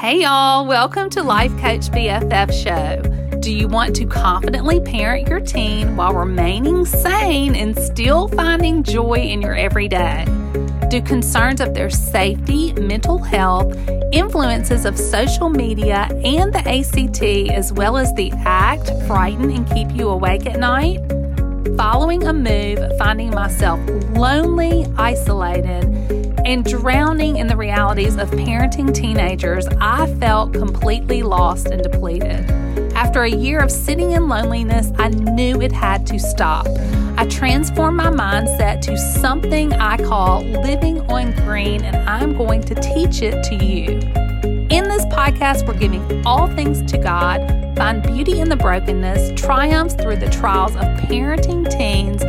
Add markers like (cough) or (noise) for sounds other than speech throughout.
Hey, y'all, welcome to Life Coach BFF Show. Do you want to confidently parent your teen while remaining sane and still finding joy in your everyday? Do concerns of their safety, mental health, influences of social media, and the ACT, as well as the act, frighten and keep you awake at night? Following a move, finding myself lonely, isolated, and drowning in the realities of parenting teenagers, I felt completely lost and depleted. After a year of sitting in loneliness, I knew it had to stop. I transformed my mindset to something I call living on green, and I'm going to teach it to you. In this podcast, we're giving all things to God, find beauty in the brokenness, triumphs through the trials of parenting teens,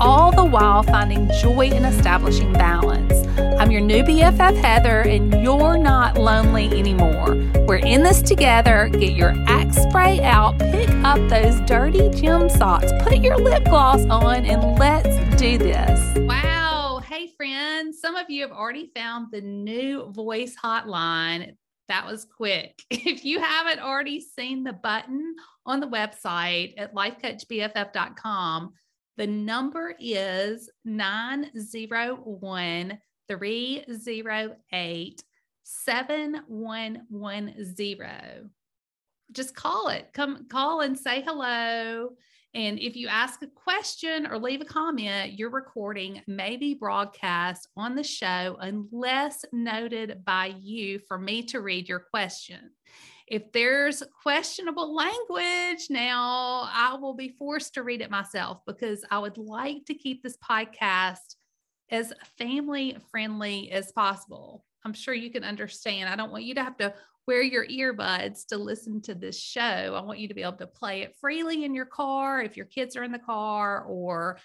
all the while finding joy in establishing balance. I'm your new BFF, Heather, and you're not lonely anymore. We're in this together. Get your axe spray out, pick up those dirty gym socks, put your lip gloss on, and let's do this. Wow. Hey, friends. Some of you have already found the new voice hotline. That was quick. (laughs) If you haven't already seen the button on the website at lifecoachbff.com, the number is 901 308 7110. Just call it. Come call and say hello. And if you ask a question or leave a comment, your recording may be broadcast on the show unless noted by you for me to read your question. If there's questionable language, now I will be forced to read it myself because I would like to keep this podcast as family friendly as possible. I'm sure you can understand. I don't want you to have to wear your earbuds to listen to this show. I want you to be able to play it freely in your car if your kids are in the car or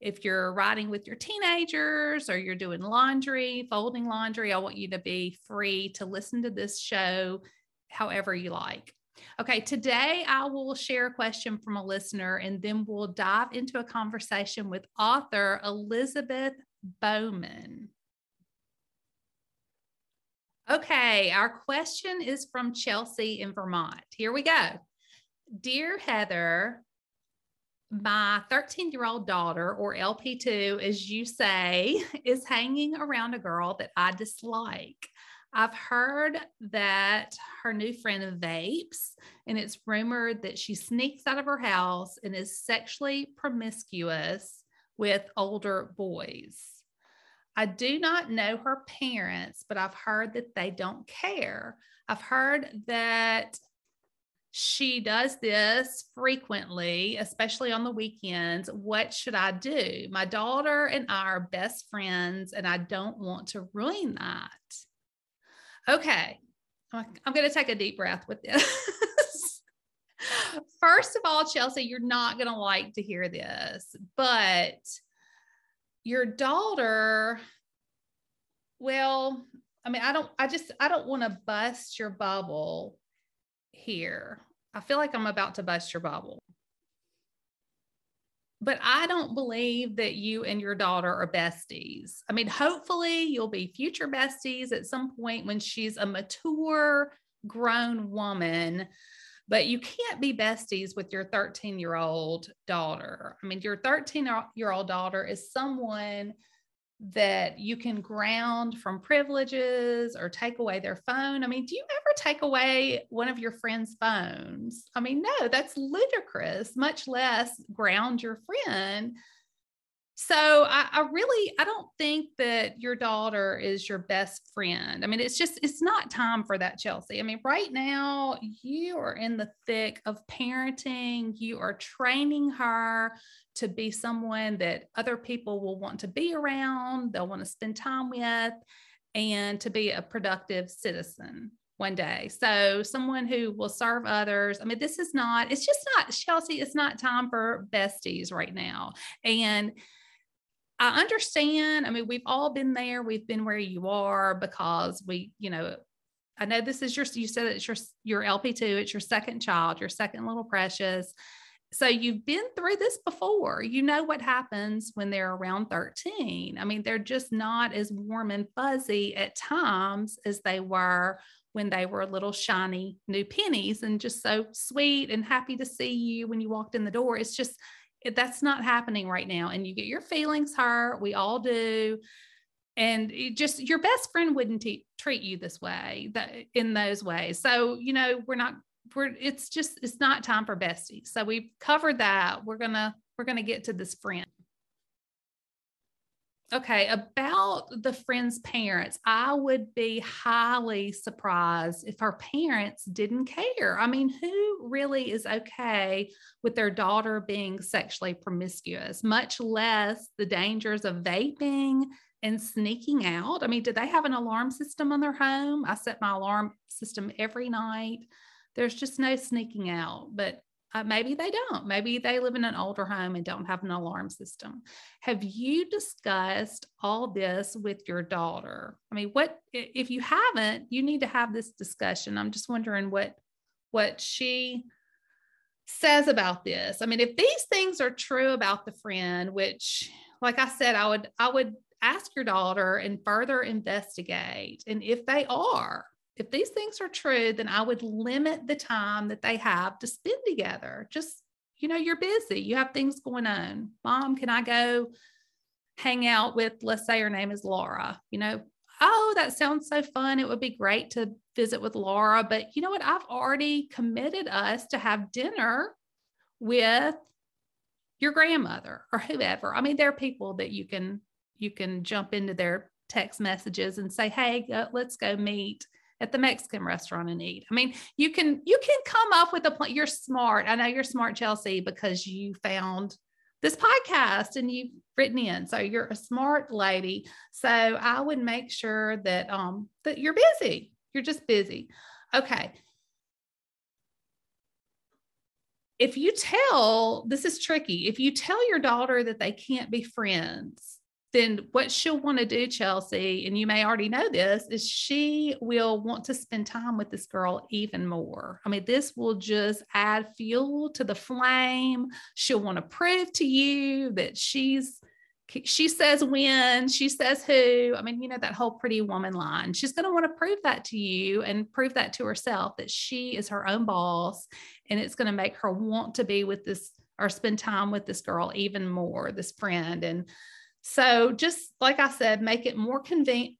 if you're riding with your teenagers or you're doing laundry, folding laundry. I want you to be free to listen to this show however you like. Okay, today I will share a question from a listener and then we'll dive into a conversation with author Elizabeth Bowman. Okay, our question is from Chelsea in Vermont. Here we go. Dear Heather, my 13 year old daughter, or LP2, as you say, (laughs) is hanging around a girl that I dislike. I've heard that her new friend vapes, and it's rumored that she sneaks out of her house and is sexually promiscuous with older boys. I do not know her parents, but I've heard that they don't care. I've heard that she does this frequently, especially on the weekends. What should I do? My daughter and I are best friends, and I don't want to ruin that. Okay, I'm going to take a deep breath with this. (laughs) First of all, Chelsea, you're not going to like to hear this, but your daughter, well, I mean, I don't, I just, I don't want to bust your bubble here. I feel like I'm about to bust your bubble. But I don't believe that you and your daughter are besties. I mean, hopefully you'll be future besties at some point when she's a mature, grown woman but you can't be besties with your 13 year old daughter. I mean, your 13 year old daughter is someone that you can ground from privileges or take away their phone. I mean, do you ever take away one of your friends' phones? I mean, no, that's ludicrous, much less ground your friend so I, I, really i don't think that your daughter is your best friend i mean it's just it's not time for that chelsea i mean right now you are in the thick of parenting you are training her to be someone that other people will want to be around they'll want to spend time with and to be a productive citizen one day. So, someone who will serve others. I mean, this is not, it's just not, Chelsea, it's not time for besties right now. And I understand. I mean, we've all been there. We've been where you are because we, you know, I know this is your, you said it's your, your LP2, it's your second child, your second little precious. So you've been through this before. You know what happens when they're around 13. I mean, they're just not as warm and fuzzy at times as they were when they were little shiny new pennies and just so sweet and happy to see you when you walked in the door. It's just, that's not happening right now. And you get your feelings hurt. We all do. And just your best friend wouldn't treat you this way, that in those ways. So, you know, we're not, we're, it's just, it's not time for besties. So we've covered that. We're going to, we're going to get to this friend. Okay, about the friend's parents, I would be highly surprised if her parents didn't care. I mean, who really is okay with their daughter being sexually promiscuous, much less the dangers of vaping and sneaking out? I mean, did they have an alarm system on their home? I set my alarm system every night. There's just no sneaking out, but uh, maybe they don't. Maybe they live in an older home and don't have an alarm system. Have you discussed all this with your daughter? I mean, what if you haven't? You need to have this discussion. I'm just wondering what what she says about this. I mean, if these things are true about the friend, which, like I said, I would I would ask your daughter and further investigate. And if they are, if these things are true, then I would limit the time that they have to spend together. Just, you know, you're busy, you have things going on. Mom, can I go hang out with, let's say her name is Laura? You know, oh, that sounds so fun. It would be great to visit with Laura. But you know what? I've already committed us to have dinner with your grandmother or whoever. I mean, there are people that you can you can jump into their text messages and say, "Hey, let's go meet at the Mexican restaurant and eat. I mean, you can you can come up with a plan. You're smart. I know you're smart, Chelsea, because you found this podcast and you've written in. So you're a smart lady. So I would make sure that um that you're busy. You're just busy. Okay. If you tell, this is tricky. If you tell your daughter that they can't be friends, then what she'll want to do, Chelsea, and you may already know this, is she will want to spend time with this girl even more. I mean, this will just add fuel to the flame. She'll want to prove to you that she's she says when, she says who. I mean, you know, that whole pretty woman line. She's going to want to prove that to you and prove that to herself that she is her own boss. And it's going to make her want to be with this or spend time with this girl even more, this friend. And so just like I said, make it more convenient,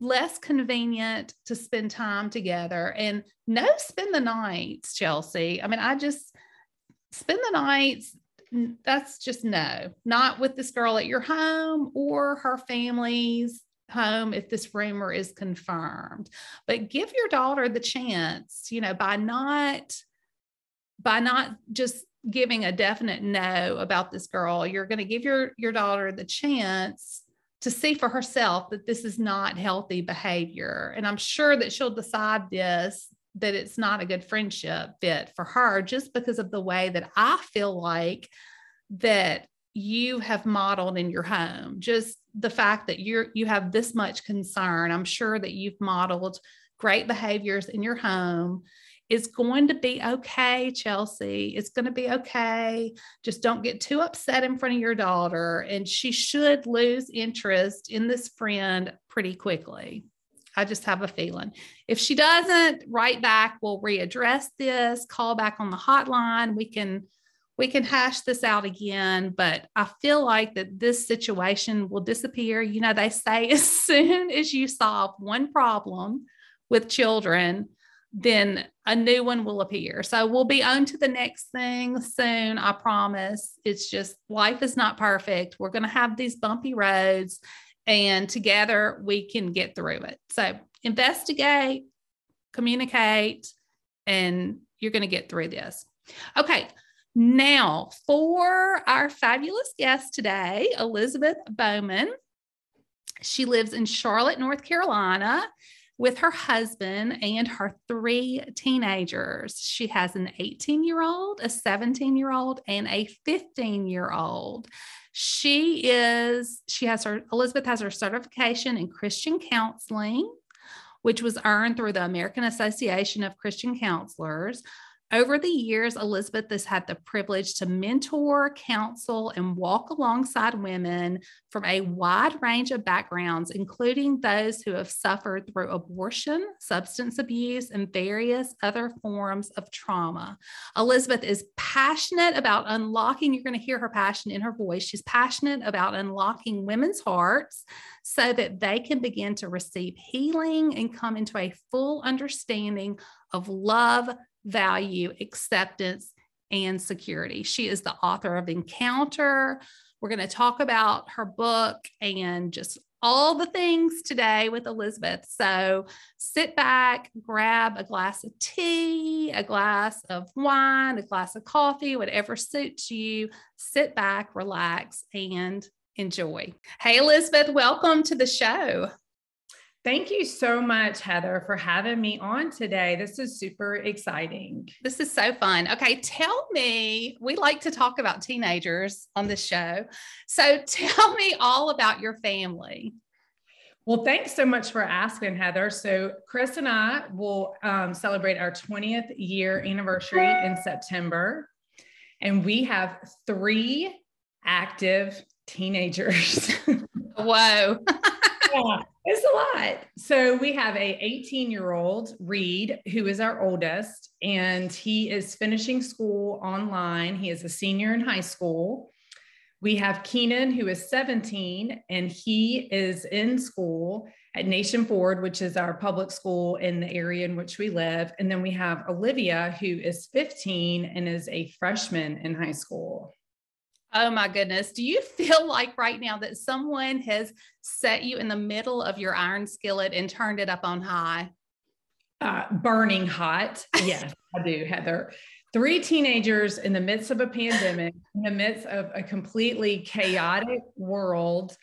less convenient to spend time together and no spend the nights, Chelsea. I mean, I just spend the nights. That's just no, not with this girl at your home or her family's home if this rumor is confirmed. But give your daughter the chance, you know, by not by not just giving a definite no about this girl you're going to give your your daughter the chance to see for herself that this is not healthy behavior. And i'm sure that she'll decide this that it's not a good friendship fit for her just because of the way that i feel like that you have modeled in your home. Just the fact that you're you have this much concern i'm sure that you've modeled great behaviors in your home it's going to be okay, Chelsea. It's going to be okay. Just don't get too upset in front of your daughter. And she should lose interest in this friend pretty quickly. I just have a feeling. If she doesn't, write back. We'll readdress this, call back on the hotline. We can we can hash this out again, but I feel like that this situation will disappear. You know, they say (laughs) as soon as you solve one problem with children, then a new one will appear. So we'll be on to the next thing soon. I promise. It's just life is not perfect. We're going to have these bumpy roads, and together we can get through it. So investigate, communicate, and you're going to get through this. Okay. Now, for our fabulous guest today, Elizabeth Bowman. She lives in Charlotte, North Carolina with her husband and her three teenagers. She has an 18 year old, a 17 year old, and a 15 year old. She is, she has her, Elizabeth has her certification in Christian counseling, which was earned through the American Association of Christian Counselors. Over the years, Elizabeth has had the privilege to mentor, counsel, and walk alongside women from a wide range of backgrounds, including those who have suffered through abortion, substance abuse, and various other forms of trauma. Elizabeth is passionate about unlocking, you're going to hear her passion in her voice. She's passionate about unlocking women's hearts so that they can begin to receive healing and come into a full understanding of love value, acceptance, and security. She is the author of Encounter. We're going to talk about her book and just all the things today with Elizabeth. So sit back, grab a glass of tea, a glass of wine, a glass of coffee, whatever suits you. Sit back, relax, and enjoy. Hey, Elizabeth, welcome to the show. Thank you so much, Heather, for having me on today. This is super exciting. This is so fun. Okay, tell me, we like to talk about teenagers on this show. So (laughs) tell me all about your family. Well, thanks so much for asking, Heather. So, Chris and I will um, celebrate our 20th year anniversary in September, and we have three active teenagers. (laughs) Whoa. (laughs) yeah, it's a lot. So we have a 18 year old Reed who is our oldest, and he is finishing school online. He is a senior in high school. We have Keenan who is 17, and he is in school at Nation Ford, which is our public school in the area in which we live. And then we have Olivia who is 15 and is a freshman in high school. Oh my goodness. Do you (laughs) feel like right now that someone has set you in the middle of your iron skillet and turned it up on high? Uh, burning hot. (laughs) Yes, I do, Heather. Three teenagers in the midst of a pandemic, in the midst of a completely chaotic world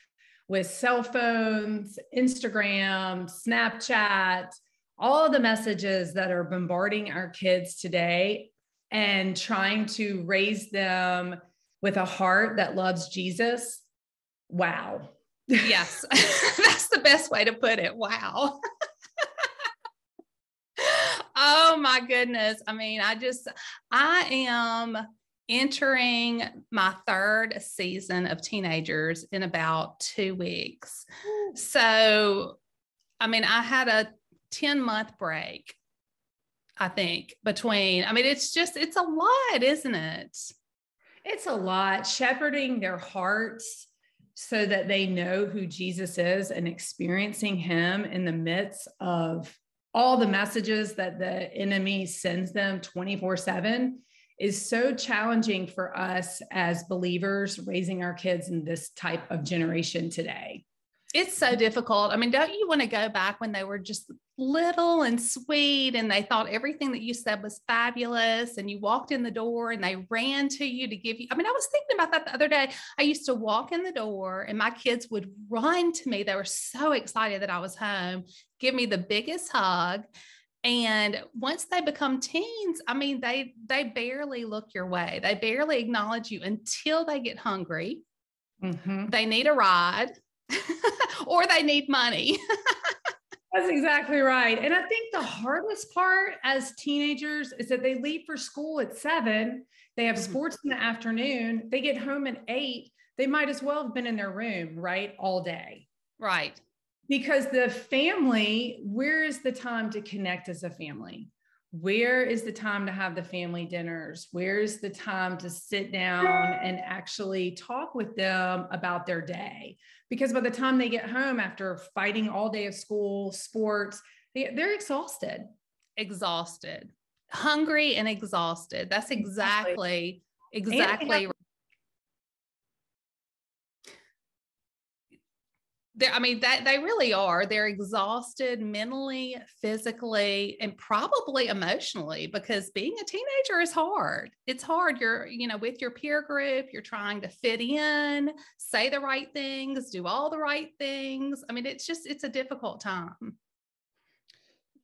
with cell phones, Instagram, Snapchat, all the messages that are bombarding our kids today and trying to raise them with a heart that loves Jesus, wow. Yes, (laughs) that's the best way to put it. Wow. (laughs) oh my goodness. I mean, I just, I am entering my third season of teenagers in about two weeks. So, I mean, I had a 10 month break, I think, between, I mean, it's just, it's a lot, isn't it? It's a lot shepherding their hearts so that they know who Jesus is and experiencing him in the midst of all the messages that the enemy sends them 24 7 is so challenging for us as believers raising our kids in this type of generation today. It's so difficult. I mean, don't you want to go back when they were just little and sweet and they thought everything that you said was fabulous and you walked in the door and they ran to you to give you I mean I was thinking about that the other day. I used to walk in the door and my kids would run to me. They were so excited that I was home give me the biggest hug. And once they become teens I mean they they barely look your way. They barely acknowledge you until they get hungry. Mm-hmm. they need a ride (laughs) or they need money (laughs) That's exactly right. And I think the hardest part as teenagers is that they leave for school at seven, they have mm-hmm. sports in the afternoon, they get home at eight, they might as well have been in their room, right? All day. Right. Because the family, where is the time to connect as a family? Where is the time to have the family dinners? Where is the time to sit down and actually talk with them about their day? Because by the time they get home after fighting all day of school, sports, they, they're exhausted. Exhausted, hungry, and exhausted. That's exactly, exactly. I mean, that they really are. They're exhausted mentally, physically, and probably emotionally because being a teenager is hard. It's hard. You're, you know, with your peer group, you're trying to fit in, say the right things, do all the right things. I mean, it's just, it's a difficult time.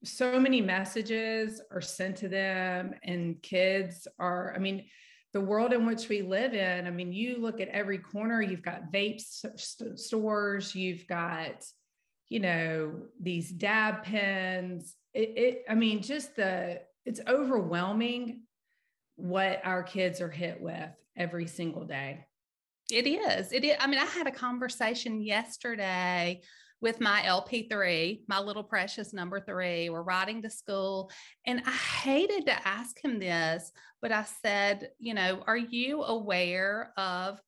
So many messages are sent to them, and kids are, I mean, the world in which we live in, I mean, you look at every corner, you've got vape st- stores, you've got, you know, these dab pens. It, it, I mean, just the, it's overwhelming what our kids are hit with every single day. It is. It is. I mean, I had a conversation yesterday with my LP3, my little precious number three. We're riding to school. And I hated to ask him this, but I said, you know, are you aware of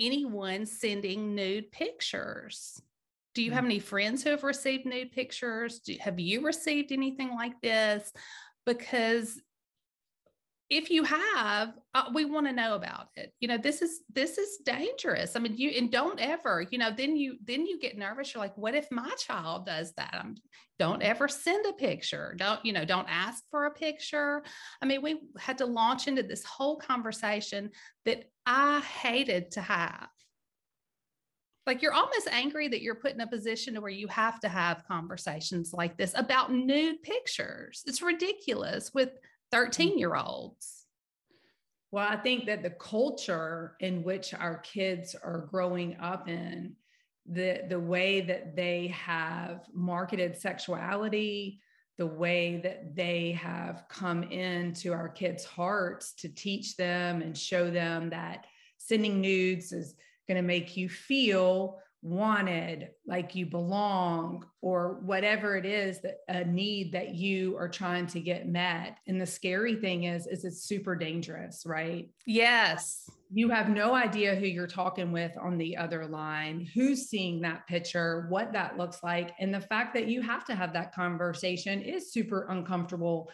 anyone sending nude pictures? Do you have mm. any friends who have received nude pictures? Do, have you received anything like this? Because if you have uh, we want to know about it. You know this is this is dangerous. I mean you and don't ever you know then you then you get nervous. You're like what if my child does that? I'm, don't ever send a picture. Don't you know don't ask for a picture. I mean we had to launch into this whole conversation that i hated to have. Like you're almost angry that you're put in a position to where you have to have conversations like this about nude pictures. It's ridiculous with 13 mm. year olds? Well, I think that the culture in which our kids are growing up in, the, the way that they have marketed sexuality, the way that they have come into our kids' hearts to teach them and show them that sending nudes is going to make you feel wanted, like you belong, or whatever it is that a need that you are trying to get met. And the scary thing is, is it's super dangerous, right? Yes. You have no idea who you're talking with on the other line, who's seeing that picture, what that looks like. And the fact that you have to have that conversation is super uncomfortable.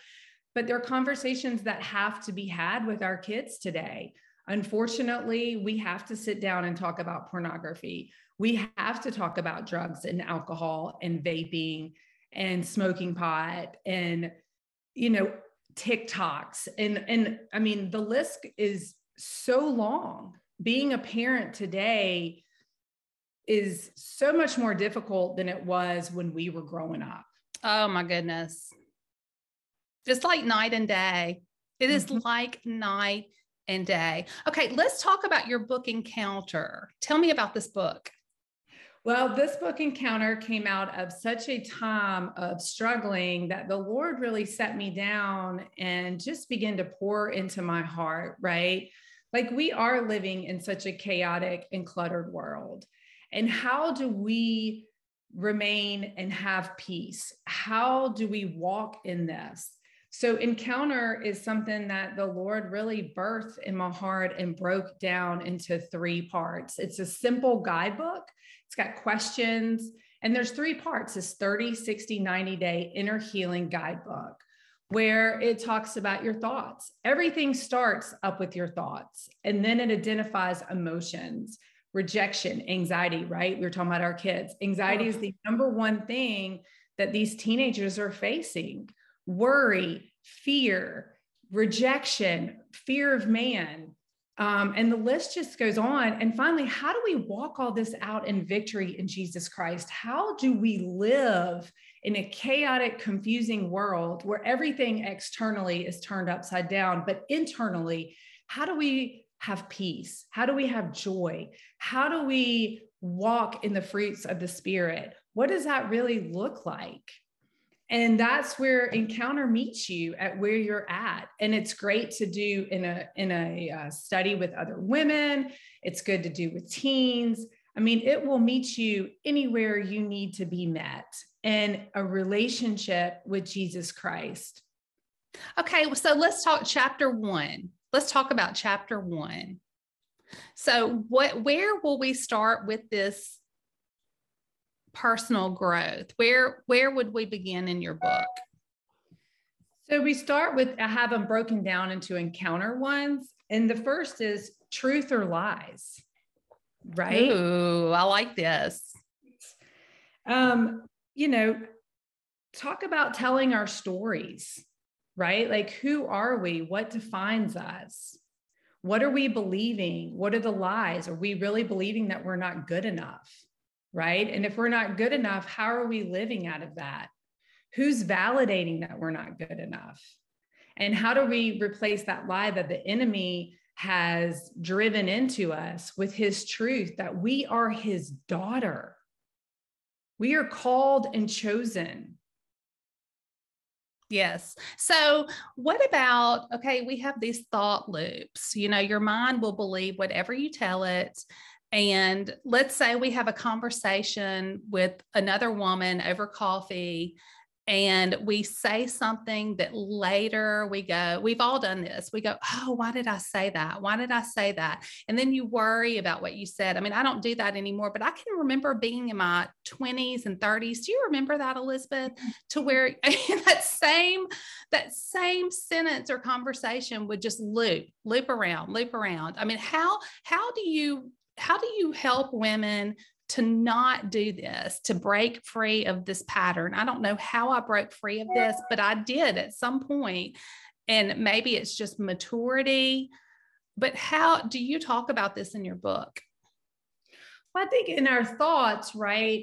But there are conversations that have to be had with our kids today. Unfortunately, we have to sit down and talk about pornography we have to talk about drugs and alcohol and vaping and smoking pot and you know TikToks and and I mean the list is so long. Being a parent today is so much more difficult than it was when we were growing up. Oh my goodness. It's like night and day. It is mm-hmm. like night and day. Okay, let's talk about your book encounter. Tell me about this book. Well, this book encounter came out of such a time of struggling that the Lord really set me down and just began to pour into my heart, right? Like we are living in such a chaotic and cluttered world. And how do we remain and have peace? How do we walk in this? So, encounter is something that the Lord really birthed in my heart and broke down into three parts. It's a simple guidebook it's got questions, and there's three parts this 30, 60, 90 day inner healing guidebook where it talks about your thoughts. Everything starts up with your thoughts, and then it identifies emotions, rejection, anxiety, right? We were talking about our kids. Anxiety is the number one thing that these teenagers are facing worry, fear, rejection, fear of man, um, and the list just goes on. And finally, how do we walk all this out in victory in Jesus Christ? How do we live in a chaotic, confusing world where everything externally is turned upside down, but internally, how do we have peace? How do we have joy? How do we walk in the fruits of the Spirit? What does that really look like? And that's where encounter meets you at where you're at. And it's great to do in a in a uh, study with other women. It's good to do with teens. I mean it will meet you anywhere you need to be met in a relationship with jesus christ. Okay so let's talk chapter one. Let's talk about chapter one. So what where will we start with this personal growth? Where where would we begin in your book? So we start with i have them broken down into encounter ones and the first is truth or lies right? Ooh, i like this. Um you know talk about telling our stories right? Like who are we? What defines us? What are we believing? What are the lies? Are we really believing that we're not good enough right? And if we're not good enough, how are we living out of that? Who's validating that we're not good enough? And how do we replace that lie that the enemy has driven into us with his truth that we are his daughter? We are called and chosen. Yes. So, what about, okay, we have these thought loops. You know, your mind will believe whatever you tell it. And let's say we have a conversation with another woman over coffee and we say something that later we go, we've all done this. We go, oh, why did I say that? Why did I say that? And then you worry about what you said. I mean, I don't do that anymore, but I can remember being in my 20s and 30s. Do you remember that, Elizabeth? Mm-hmm. To where (laughs) that same, that same sentence or conversation would just loop, loop around, loop around. I mean, how how do you how do you help women to not do this, to break free of this pattern. I don't know how I broke free of this, but I did at some point. And maybe it's just maturity. But how do you talk about this in your book? Well, I think in our thoughts, right,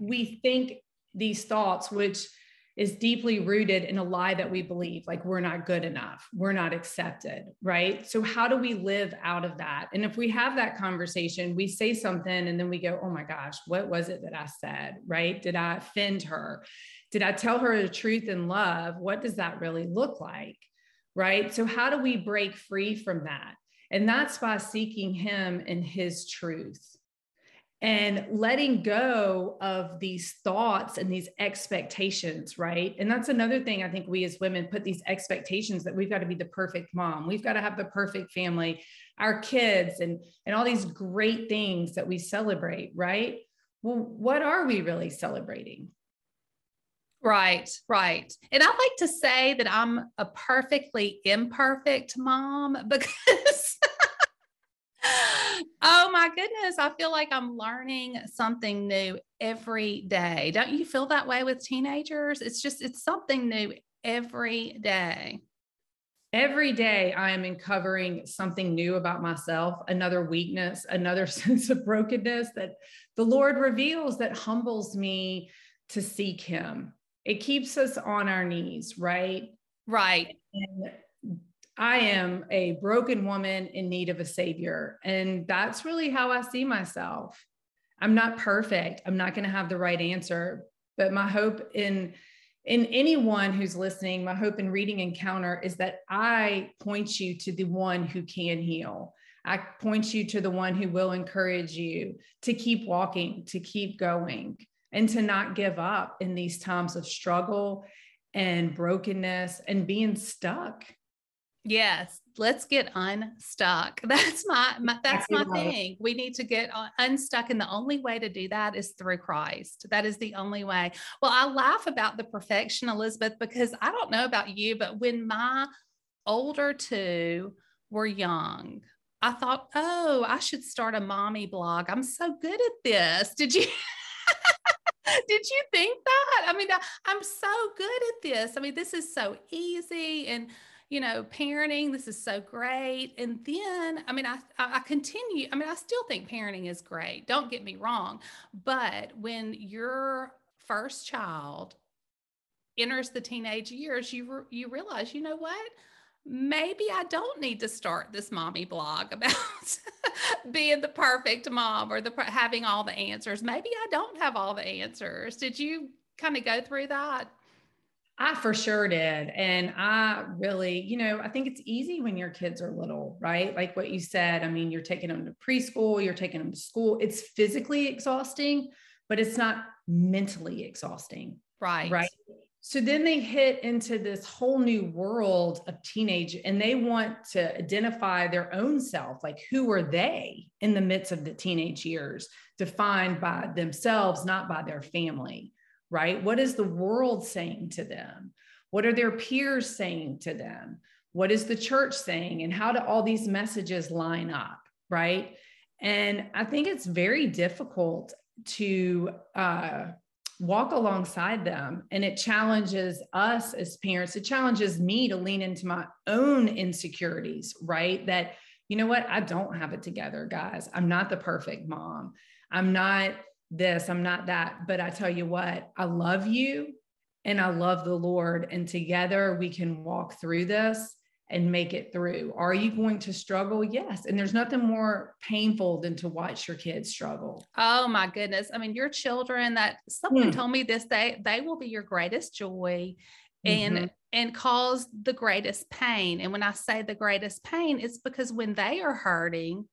we think these thoughts, which is deeply rooted in a lie that we believe like we're not good enough, we're not accepted, right? So, how do we live out of that? And if we have that conversation, we say something and then we go, oh my gosh, what was it that I said, right? Did I offend her? Did I tell her the truth in love? What does that really look like, right? So, how do we break free from that? And that's by seeking Him and His truth and letting go of these thoughts and these expectations, right? And that's another thing I think we as women put these expectations that we've got to be the perfect mom, we've got to have the perfect family, our kids, and, and all these great things that we celebrate, right? Well, what are we really celebrating? Right, right. And I like to say that I'm a perfectly imperfect mom (laughs) because oh my goodness. I feel like I'm learning something new every day. Don't you feel that way with teenagers? It's just, it's something new every day. Every day, I am uncovering something new about myself, another weakness, another (laughs) sense of brokenness that the Lord reveals that humbles me to seek Him. It keeps us on our knees, right? Right. And I am a broken woman in need of a savior. And that's really how I see myself. I'm not perfect. I'm not going to have the right answer, but my hope in in anyone who's listening, my hope in reading encounter is that I point you to the one who can heal. I point you to the one who will encourage you to keep walking, to keep going, and to not give up in these times of struggle and brokenness and being stuck. Yes, let's get unstuck. (laughs) That's my, my that's my thing. We need to get unstuck and the only way to do that is through Christ. That is the only way. Well, I laugh about the perfection Elizabeth because I don't know about you, but when my older two were young, I thought, "Oh, I should start a mommy blog. I'm so good at this." Did you (laughs) Did you think that? I mean, I'm so good at this. I mean, this is so easy and you know, parenting, this is so great. And then, I mean, I, I continue, I mean, I still think parenting is great. Don't get me wrong. But when your first child enters the teenage years, you, re- you realize, you know what? Maybe I don't need to start this mommy blog (laughs) about being the perfect mom or the having all the answers. Maybe I don't have all the answers. Did you kind of go through that? I for sure did. And I really, you know, I think it's easy when your kids are little, right? Like what you said. I mean, you're taking them to preschool, you're taking them to school. It's physically exhausting, but it's not mentally exhausting. Right. Right. So then they hit into this whole new world of teenage and they want to identify their own self. Like, who are they in the midst of the teenage years, defined by themselves, not by their family? Right? What is the world saying to them? What are their peers saying to them? What is the church saying? And how do all these messages line up, right? And I think it's very difficult to uh, walk alongside them. And it challenges us as parents, it challenges me to lean into my own insecurities, right? That, you know what? I don't have it together, guys. I'm not the perfect mom. I'm not this, I'm not that. But I tell you what, I love you and I love the Lord. And together we can walk through this and make it through. Are you going to struggle? Yes. And there's nothing more painful than to watch your kids struggle. Oh my goodness. I mean, your children that someone hmm. told me this, they they will be your greatest joy and mm-hmm. and cause the greatest pain. And when I say the greatest pain, it's because when they are hurting,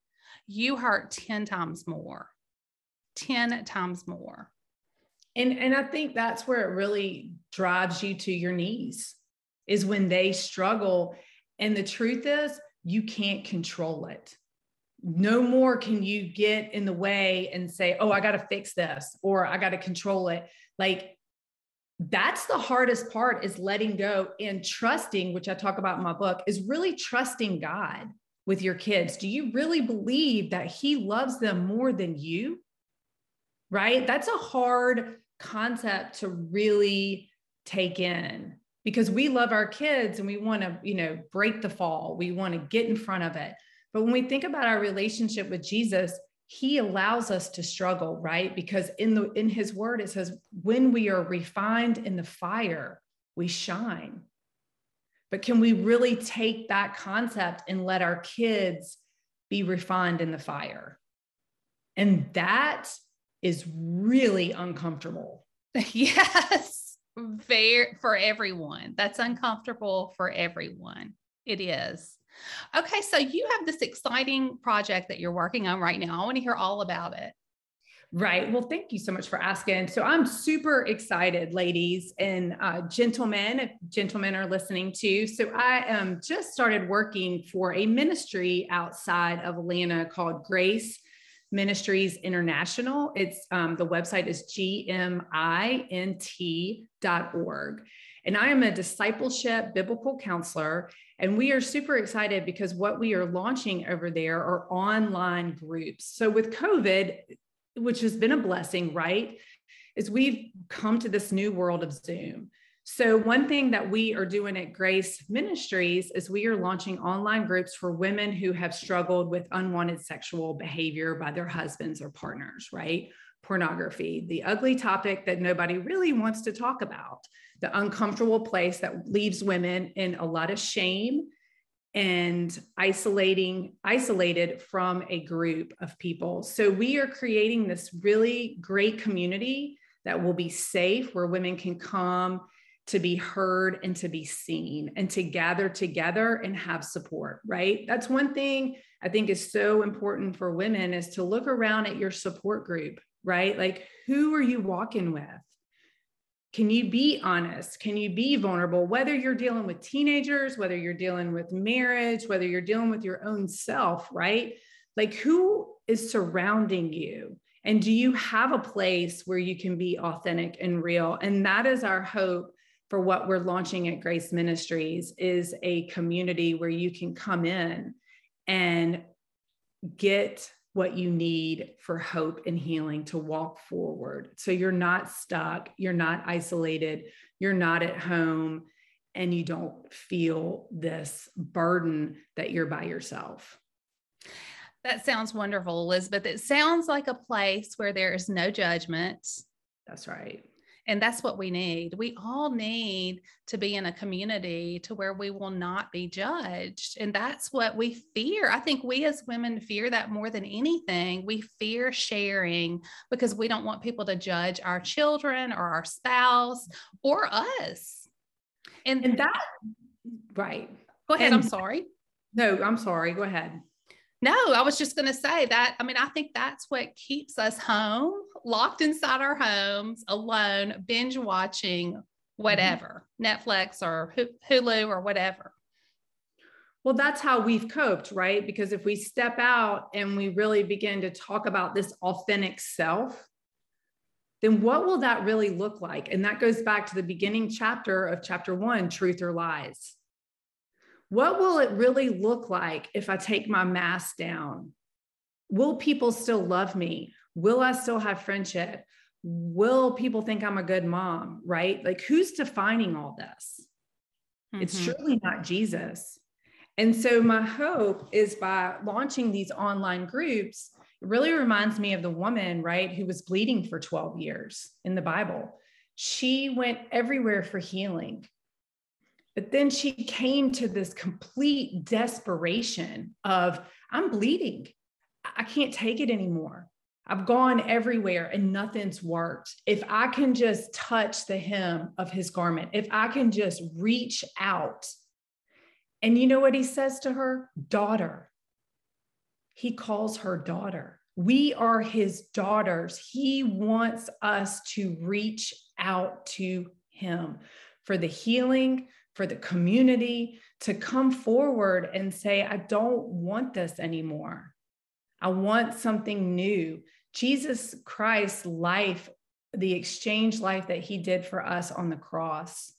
you hurt 10 times more. 10 times more. And and I think that's where it really drives you to your knees is when they struggle and the truth is you can't control it. No more can you get in the way and say, "Oh, I got to fix this," or "I got to control it." Like that's the hardest part is letting go and trusting, which I talk about in my book, is really trusting God with your kids. Do you really believe that He loves them more than you? Right? That's a hard concept to really take in because we love our kids and we want to, you know, break the fall. We want to get in front of it. But when we think about our relationship with Jesus, he allows us to struggle, right? Because in the in his word it says when we are refined in the fire, we shine. But can we really take that concept and let our kids be refined in the fire? And that is really uncomfortable. (laughs) Yes, very for everyone. That's uncomfortable for everyone. It is. Okay, so you have this exciting project that you're working on right now. I want to hear all about it. Right. Well, thank you so much for asking. So I'm super excited, ladies and uh, gentlemen, if gentlemen are listening too. So I um, just started working for a ministry outside of Atlanta called Grace Ministries International. It's um, the website is gmint.org. And I am a discipleship biblical counselor. And we are super excited because what we are launching over there are online groups. So with COVID, which has been a blessing, right? Is we've come to this new world of Zoom. So, one thing that we are doing at Grace Ministries is we are launching online groups for women who have struggled with unwanted sexual behavior by their husbands or partners, right? Pornography, the ugly topic that nobody really wants to talk about, the uncomfortable place that leaves women in a lot of shame and isolating isolated from a group of people. So we are creating this really great community that will be safe where women can come to be heard and to be seen and to gather together and have support, right? That's one thing I think is so important for women is to look around at your support group, right? Like who are you walking with? Can you be honest? Can you be vulnerable? Whether you're dealing with teenagers, whether you're dealing with marriage, whether you're dealing with your own self, right? Like who is surrounding you? And do you have a place where you can be authentic and real? And that is our hope for what we're launching at Grace Ministries is a community where you can come in and get what you need for hope and healing to walk forward. So you're not stuck, you're not isolated, you're not at home, and you don't feel this burden that you're by yourself. That sounds wonderful, Elizabeth. It sounds like a place where there is no judgment. That's right. And that's what we need. We all need to be in a community to where we will not be judged. And that's what we fear. I think we as women fear that more than anything. We fear sharing because we don't want people to judge our children or our spouse or us. And, and that, right. Go ahead. And, I'm sorry. No, I'm sorry. Go ahead. No, I was just going to say that. I mean, I think that's what keeps us home, locked inside our homes, alone, binge watching whatever, mm-hmm. Netflix or Hulu or whatever. Well, that's how we've coped, right? Because if we step out and we really begin to talk about this authentic self, then what will that really look like? And that goes back to the beginning chapter of chapter one truth or lies what will it really look like if I take my mask down? Will people still love me? Will I still have friendship? Will people think I'm a good mom? Right? Like, who's defining all this? Mm-hmm. It's surely not Jesus. And so, my hope is by launching these online groups, it really reminds me of the woman, right, who was bleeding for 12 years in the Bible. She went everywhere for healing. But then she came to this complete desperation of, I'm bleeding. I can't take it anymore. I've gone everywhere and nothing's worked. If I can just touch the hem of his garment, if I can just reach out. And you know what he says to her? Daughter. He calls her daughter. We are his daughters. He wants us to reach out to him for the healing, for the community to come forward and say, I don't want this anymore. I want something new. Jesus Christ's life, the exchange life that he did for us on the cross,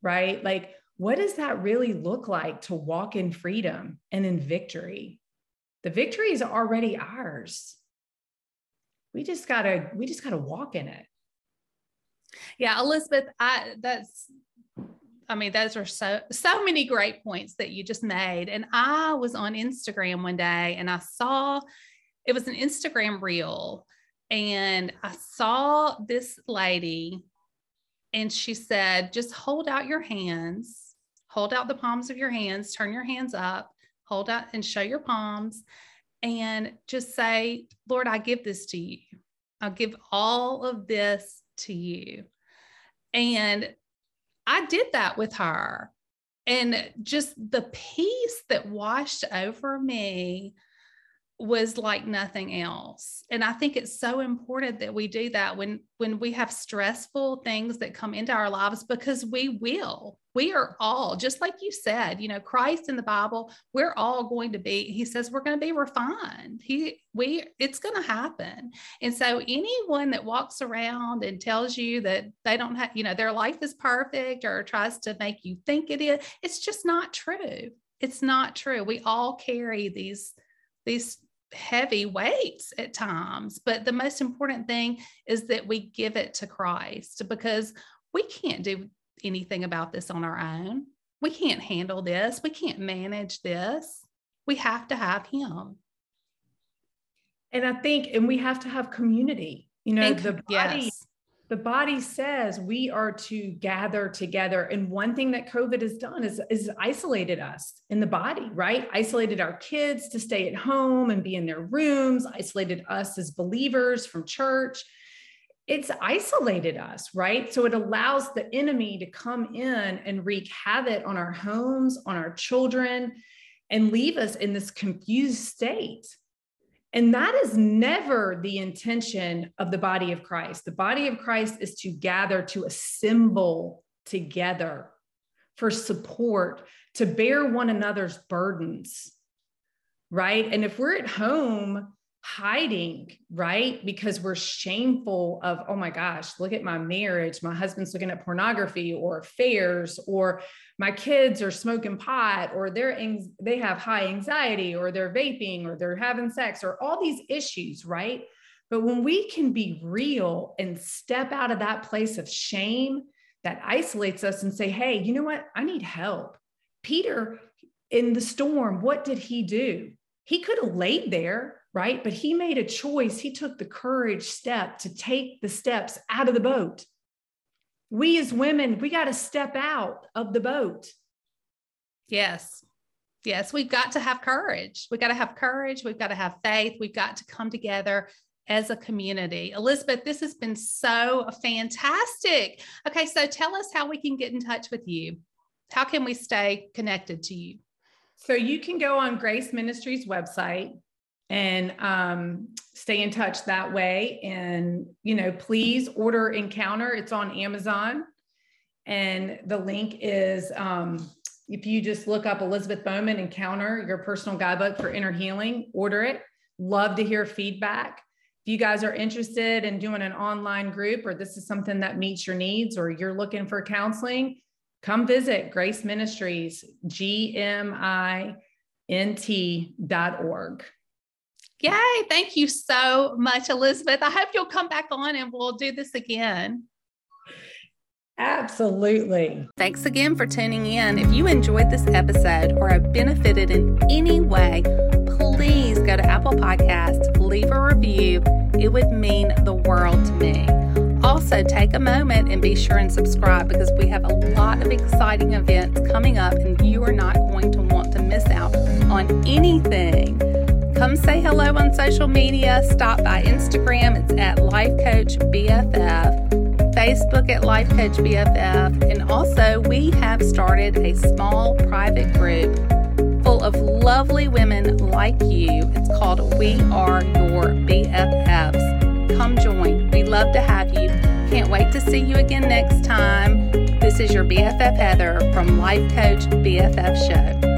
right? Like, what does that really look like to walk in freedom and in victory? The victory is already ours. We just gotta, we just gotta walk in it. Yeah, Elizabeth, I that's I mean, those are so so many great points that you just made. And I was on Instagram one day and I saw it was an Instagram reel, and I saw this lady, and she said, just hold out your hands, hold out the palms of your hands, turn your hands up, hold out and show your palms, and just say, Lord, I give this to you. I'll give all of this to you. And I did that with her. And just the peace that washed over me was like nothing else. And i think it's so important that we do that when when we have stressful things that come into our lives because we will. We are all just like you said you know christ in the bible we're all going to be he says we're going to be refined. He we it's going to happen. And so anyone that walks around and tells you that they don't have you know their life is perfect or tries to make you think it is it's just not true. It's not true. We all carry these these heavy weights at times. But the most important thing is that we give it to Christ because we can't do anything about this on our own. We can't handle this. We can't manage this. We have to have Him. And I think, and we have to have community. You know, and, the body yes the body says we are to gather together. And one thing that COVID has done is, is isolated us in the body, right? Isolated our kids to stay at home and be in their rooms, isolated us as believers from church. It's isolated us, right? So it allows the enemy to come in and wreak havoc on our homes, on our children, and leave us in this confused state. And that is never the intention of the body of Christ. The body of Christ is to gather, to assemble together for support, to bear one another's burdens, right? And if we're at home hiding, right? Because we're shameful of, oh my gosh, look at my marriage. My husband's looking at pornography or affairs, or my kids are smoking pot, or they're they have high anxiety, or they're vaping, or they're having sex, or all these issues, right? But when we can be real and step out of that place of shame that isolates us and say, hey, you know what? I need help. Peter in the storm, what did he do? He could have laid there right? But he made a choice. He took the courage step to take the steps out of the boat. We as women, we got to step out of the boat. Yes. Yes, we've got to have courage. We've got to have courage. We've got to have faith. We've got to come together as a community. Elizabeth, this has been so fantastic. Okay, so tell us how we can get in touch with you. How can we stay connected to you? So you can go on Grace Ministries website, and um, stay in touch that way. And, you know, please order Encounter. It's on Amazon. And the link is um, if you just look up Elizabeth Bowman Encounter, your personal guidebook for inner healing, order it. Love to hear feedback. If you guys are interested in doing an online group or this is something that meets your needs or you're looking for counseling, come visit Grace Ministries, G-M-I-N-T dot org. Yay. Thank you so much, Elizabeth. I hope you'll come back on and we'll do this again. Absolutely. Thanks again for tuning in. If you enjoyed this episode or have benefited in any way, please go to Apple Podcasts, leave a review. It would mean the world to me. Also, take a moment and be sure and subscribe because we have a lot of exciting events coming up, and you are not going to want to miss out on anything come say hello on social media. Stop by Instagram, it's at Life Coach BFF, Facebook at Life Coach BFF, and also we have started a small private group full of lovely women like you. It's called We Are Your BFFs. Come join. We love to have you. Can't wait to see you again next time. This is your BFF Heather from Life Coach BFF Show.